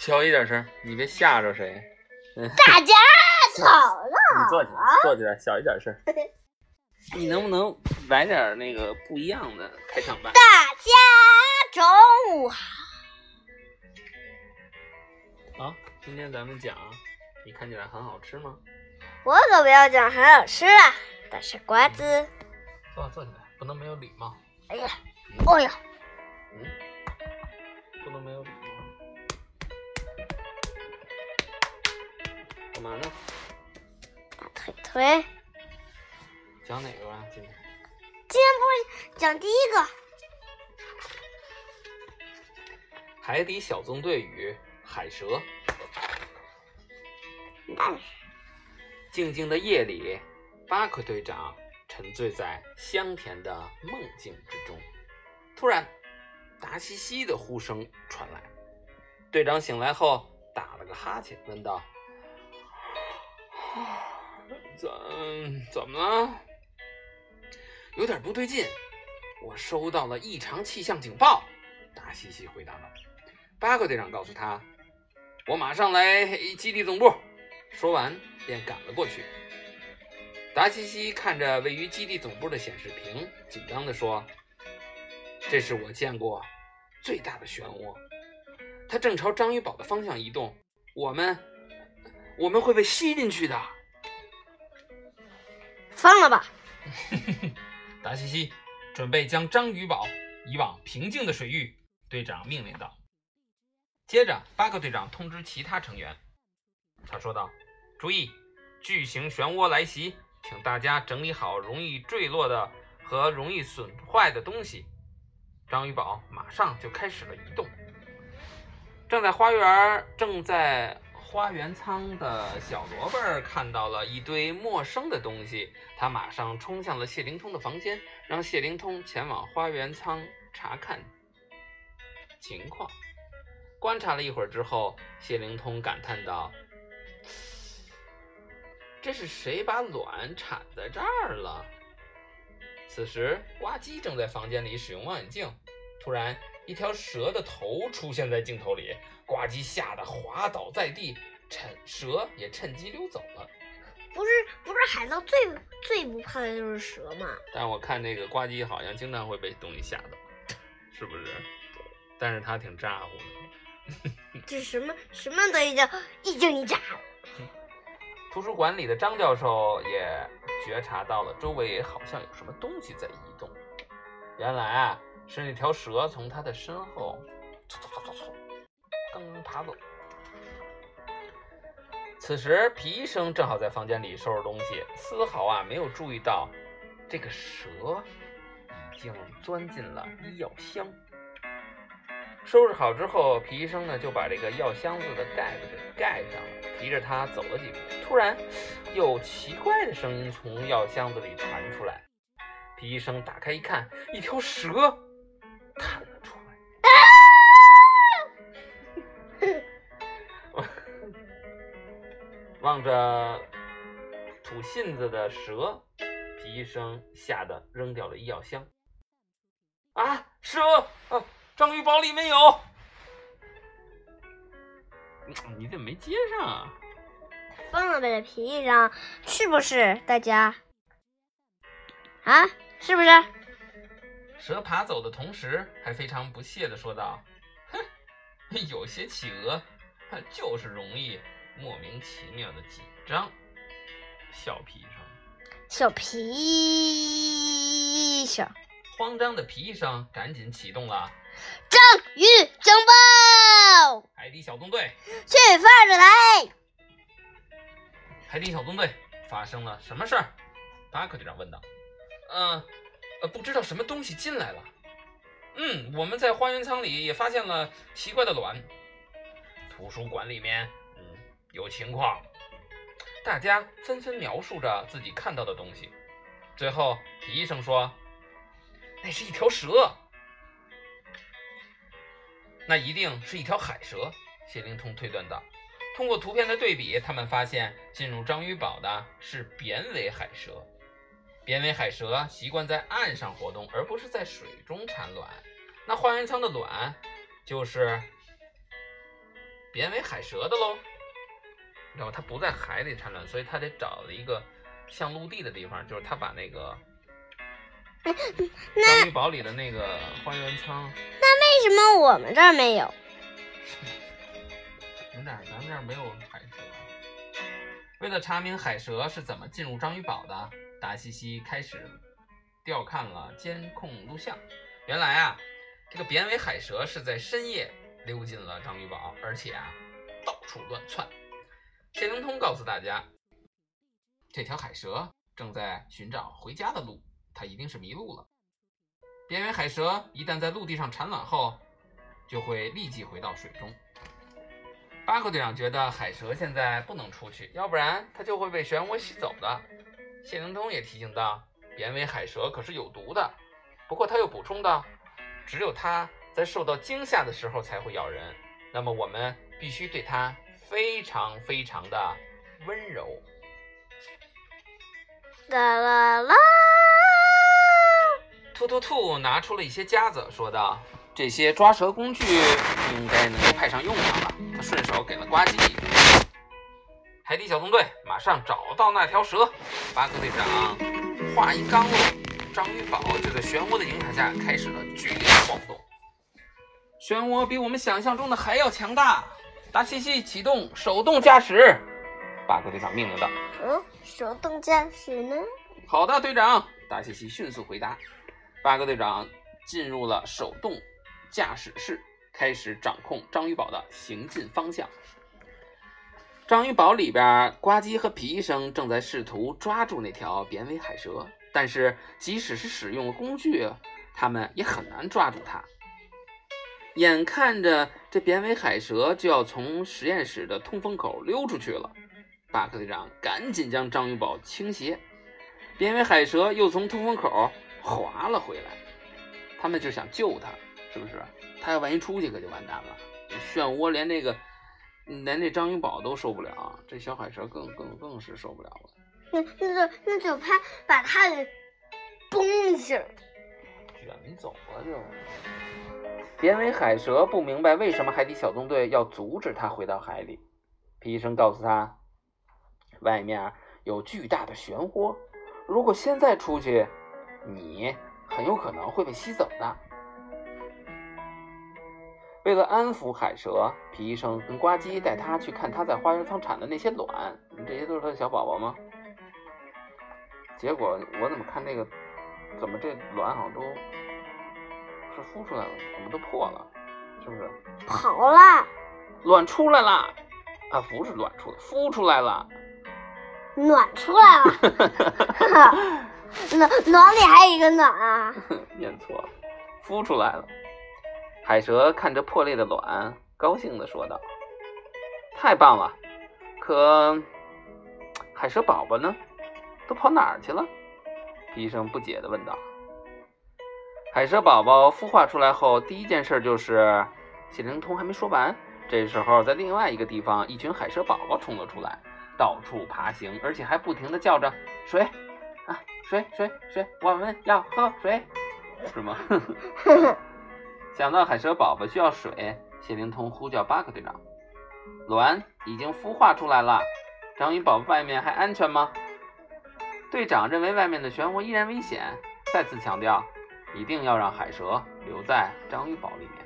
小一点声，你别吓着谁。大家吵了。你坐起来，坐起来，小一点声。你能不能来点那个不一样的开场白？大家中午好。啊，今天咱们讲，你看起来很好吃吗？我可不要讲很好吃啊，但是瓜子。坐，坐起来，不能没有礼貌。哎呀，哎呀，嗯，不能没有礼貌。干嘛呢？大腿腿。讲哪个啊？今天？今天不是讲第一个。海底小纵队与海蛇。静静的夜里，巴克队长沉醉在香甜的梦境之中。突然，达西西的呼声传来。队长醒来后打了个哈欠，问道：“啊怎怎么了？有点不对劲，我收到了异常气象警报。”达西西回答道。巴克队长告诉他：“我马上来基地总部。”说完，便赶了过去。达西西看着位于基地总部的显示屏，紧张地说：“这是我见过最大的漩涡，它正朝章鱼堡的方向移动，我们我们会被吸进去的。”放了吧，达西西，准备将章鱼堡移往平静的水域。队长命令道。接着，巴克队长通知其他成员。他说道：“注意，巨型漩涡来袭，请大家整理好容易坠落的和容易损坏的东西。”章鱼堡马上就开始了移动。正在花园正在花园仓的小萝卜看到了一堆陌生的东西，他马上冲向了谢灵通的房间，让谢灵通前往花园仓查看情况。观察了一会儿之后，谢灵通感叹道。这是谁把卵产在这儿了？此时，呱唧正在房间里使用望远镜。突然，一条蛇的头出现在镜头里，呱唧吓得滑倒在地，趁蛇也趁机溜走了。不是，不是海盗最最不怕的就是蛇吗？但我看这个呱唧好像经常会被东西吓到，是不是？但是他挺咋呼的。这什么什么东西叫一惊一乍？图书馆里的张教授也觉察到了周围好像有什么东西在移动。原来啊，是那条蛇从他的身后嗖嗖嗖嗖嗖刚刚爬走。此时，皮医生正好在房间里收拾东西，丝毫啊没有注意到这个蛇已经钻进了医药箱。收拾好之后，皮医生呢就把这个药箱子的盖子给盖上了，提着它走了几步。突然，有奇怪的声音从药箱子里传出来。皮医生打开一看，一条蛇探望着吐信子的蛇，皮医生吓得扔掉了医药箱。啊，蛇！啊！章鱼堡里没有，你怎么没接上啊？疯了呗，皮医生是不是？大家啊，是不是？蛇爬走的同时，还非常不屑的说道：“哼，有些企鹅就是容易莫名其妙的紧张。”小皮生，小皮衣裳，慌张的皮医生赶紧启动了。章鱼警报！海底小纵队，去发射台。海底小纵队，发生了什么事儿？巴克队长问道。嗯，呃，不知道什么东西进来了。嗯，我们在花园舱里也发现了奇怪的卵。图书馆里面，嗯，有情况。大家纷纷描述着自己看到的东西。最后，皮医生说：“那是一条蛇。”那一定是一条海蛇，谢灵通推断道。通过图片的对比，他们发现进入章鱼堡的是扁尾海蛇。扁尾海蛇习惯在岸上活动，而不是在水中产卵。那花园仓的卵就是扁尾海蛇的喽。然后它不在海里产卵，所以它得找一个像陆地的地方，就是它把那个章鱼堡里的那个花园仓。那为什么我们这儿没有？咱这儿咱们这儿没有海蛇。为了查明海蛇是怎么进入章鱼堡的，达西西开始调看了监控录像。原来啊，这个扁尾海蛇是在深夜溜进了章鱼堡，而且啊，到处乱窜。谢灵通告诉大家，这条海蛇正在寻找回家的路，它一定是迷路了。扁尾海蛇一旦在陆地上产卵后，就会立即回到水中。巴克队长觉得海蛇现在不能出去，要不然它就会被漩涡吸走的。谢灵通也提醒道，扁尾海蛇可是有毒的。不过他又补充道，只有它在受到惊吓的时候才会咬人，那么我们必须对它非常非常的温柔。啦啦啦！兔兔兔拿出了一些夹子，说道：“这些抓蛇工具应该能够派上用场了。”他顺手给了呱唧。海底小纵队马上找到那条蛇，巴克队长话音刚落，章鱼堡就在漩涡的影响下开始了剧烈的晃动。漩涡比我们想象中的还要强大。达西西启动手动驾驶，巴克队长命令道。嗯，手动驾驶呢？好的，队长。达西西迅速回答。巴克队长进入了手动驾驶室，开始掌控章鱼堡的行进方向。章鱼堡里边，呱唧和皮医生正在试图抓住那条扁尾海蛇，但是即使是使用了工具，他们也很难抓住它。眼看着这扁尾海蛇就要从实验室的通风口溜出去了，巴克队长赶紧将章鱼堡倾斜，扁尾海蛇又从通风口滑了回来。他们就想救他，是不是？他要万一出去可就完蛋了。漩涡连那个连那章鱼堡都受不了，这小海蛇更更更是受不了了。那那就那就怕把它给崩一下。卷走了就。扁尾海蛇不明白为什么海底小纵队要阻止他回到海里。皮医生告诉他，外面有巨大的漩涡，如果现在出去，你很有可能会被吸走的。为了安抚海蛇，皮医生跟呱唧带他去看他在花园仓产的那些卵，这些都是他的小宝宝吗？结果我怎么看这个，怎么这卵好像都。是孵出来了，怎么都破了？是不是？跑了，卵出来了啊！不是卵出来，孵出来了，卵出来了。卵卵里还有一个卵啊！念错了，孵出来了。海蛇看着破裂的卵，高兴地说道：“太棒了！可海蛇宝宝呢？都跑哪儿去了？”医生不解地问道。海蛇宝宝孵化出来后，第一件事就是谢灵通还没说完。这时候，在另外一个地方，一群海蛇宝宝冲了出来，到处爬行，而且还不停地叫着“水啊，水水水，我们要喝水”，是吗？想到海蛇宝宝需要水，谢灵通呼叫巴克队长：“卵已经孵化出来了，章鱼宝宝外面还安全吗？”队长认为外面的漩涡依然危险，再次强调。一定要让海蛇留在章鱼堡里面。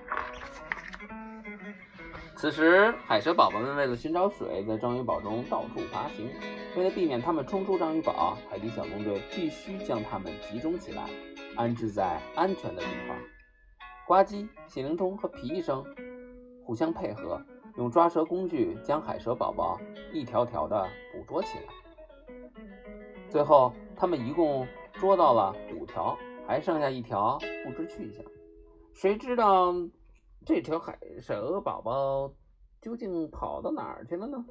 此时，海蛇宝宝们为了寻找水，在章鱼堡中到处爬行。为了避免它们冲出章鱼堡，海底小纵队必须将它们集中起来，安置在安全的地方。呱唧、谢灵通和皮医生互相配合，用抓蛇工具将海蛇宝宝一条条的捕捉起来。最后，他们一共捉到了五条。还剩下一条不知去向，谁知道这条海蛇宝宝究竟跑到哪儿去了呢？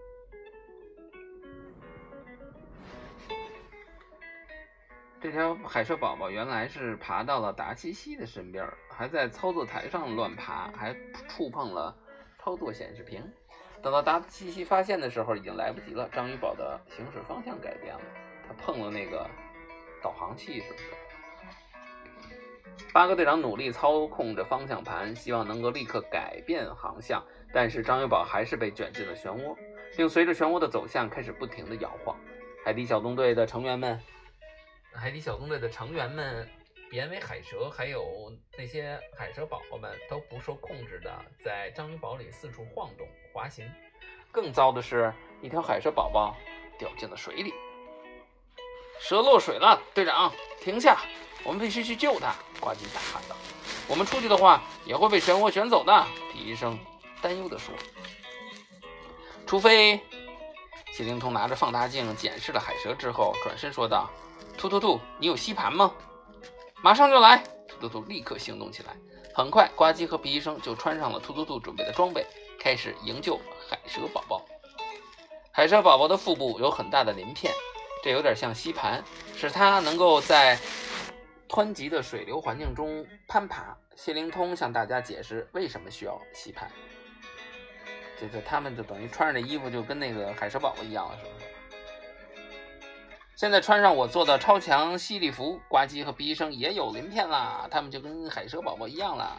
这条海蛇宝宝原来是爬到了达西西的身边，还在操作台上乱爬，还触碰了操作显示屏。等到达西西发现的时候，已经来不及了。章鱼堡的行驶方向改变了，他碰了那个导航器，是不是？巴克队长努力操控着方向盘，希望能够立刻改变航向，但是章鱼堡还是被卷进了漩涡，并随着漩涡的走向开始不停地摇晃。海底小纵队的成员们，海底小纵队的成员们，扁尾海蛇还有那些海蛇宝宝们都不受控制的在章鱼堡里四处晃动滑行。更糟的是，一条海蛇宝宝掉进了水里。蛇落水了，队长，停下！我们必须去救它！呱唧大喊道：“我们出去的话，也会被漩涡卷走的。”皮医生担忧地说：“除非……”谢灵通拿着放大镜检视了海蛇之后，转身说道：“突突兔，你有吸盘吗？马上就来！”突突兔立刻行动起来。很快，呱唧和皮医生就穿上了突突兔准备的装备，开始营救海蛇宝宝。海蛇宝宝的腹部有很大的鳞片。这有点像吸盘，使它能够在湍急的水流环境中攀爬。谢灵通向大家解释为什么需要吸盘。这这，他们就等于穿上这衣服就跟那个海蛇宝宝一样了，是不是？现在穿上我做的超强吸力服，呱唧和皮医生也有鳞片啦，他们就跟海蛇宝宝一样了。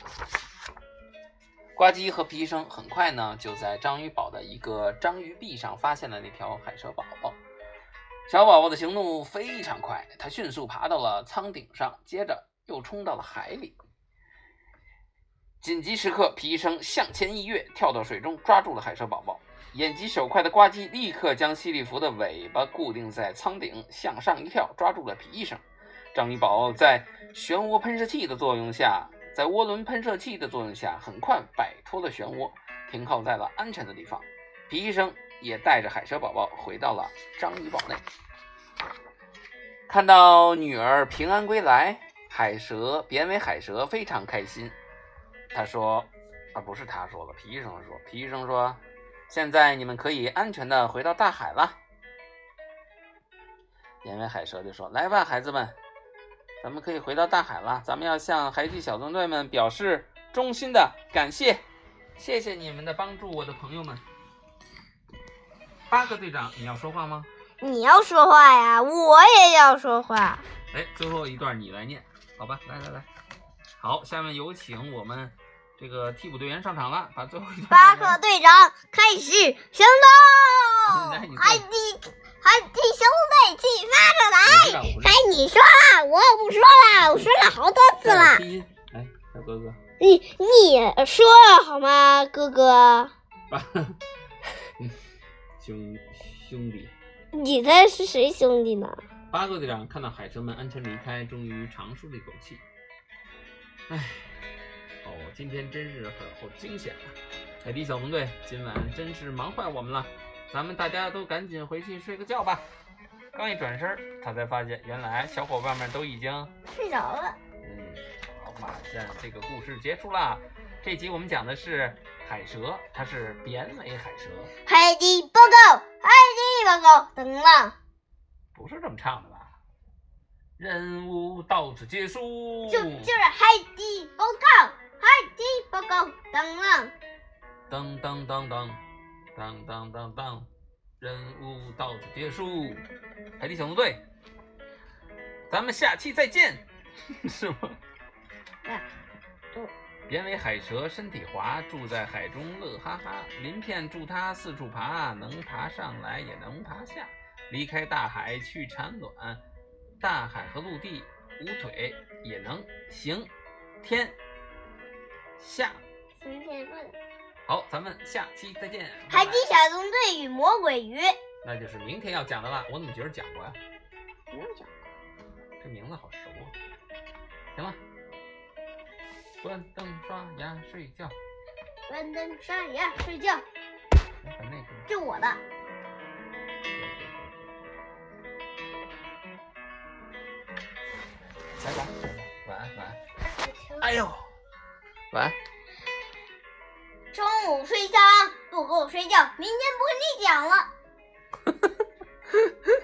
呱唧和皮医生很快呢，就在章鱼堡的一个章鱼壁上发现了那条海蛇宝宝。小宝宝的行动非常快，他迅速爬到了舱顶上，接着又冲到了海里。紧急时刻，皮医生向前一跃，跳到水中，抓住了海蛇宝宝。眼疾手快的呱唧立刻将吸力服的尾巴固定在舱顶，向上一跳，抓住了皮医生。章鱼宝在漩涡喷射器的作用下，在涡轮喷射器的作用下，很快摆脱了漩涡，停靠在了安全的地方。皮医生。也带着海蛇宝宝回到了章鱼堡内，看到女儿平安归来，海蛇扁尾海蛇非常开心。他说：“啊，不是他说了，皮医生说。皮医生说，现在你们可以安全的回到大海了。”扁尾海蛇就说：“来吧，孩子们，咱们可以回到大海了。咱们要向海底小纵队们表示衷心的感谢，谢谢你们的帮助，我的朋友们。”八个队长，你要说话吗？你要说话呀，我也要说话。哎，最后一段你来念，好吧？来来来，好，下面有请我们这个替补队员上场了，把最后一段。八个队长开始行动！海底海底兄弟起发着来！该你说了，我不说了，我说了好多次了。来，小哥哥，你你说了好吗，哥哥？兄兄弟，你猜是谁兄弟呢？八个队长看到海蛇们安全离开，终于长舒了一口气。唉，哦，今天真是很好惊险啊！海底小纵队今晚真是忙坏我们了，咱们大家都赶紧回去睡个觉吧。刚一转身，他才发现原来小伙伴们都已经睡着了。嗯，好，马上这个故事结束了。这集我们讲的是。海蛇，它是扁尾海蛇。海底报底报告，等了。不是这么唱的吧？任务到此结束。就就是海底报告，海底报告，等了。噔噔噔噔，噔噔噔噔，任务到此结束。海底小纵队，咱们下期再见，是吗？扁尾海蛇身体滑，住在海中乐哈哈。鳞片助它四处爬，能爬上来也能爬下。离开大海去产卵，大海和陆地无腿也能行天下。行天论。好，咱们下期再见。海底小纵队与魔鬼鱼，那就是明天要讲的了。我怎么觉得讲过呀？没有讲过。这名字好熟啊。行了。关灯刷牙睡觉，关灯刷牙睡觉。就我的。来吧，晚安，晚安。哎呦，晚安。中午睡觉啊不够睡觉，明天不跟你讲了。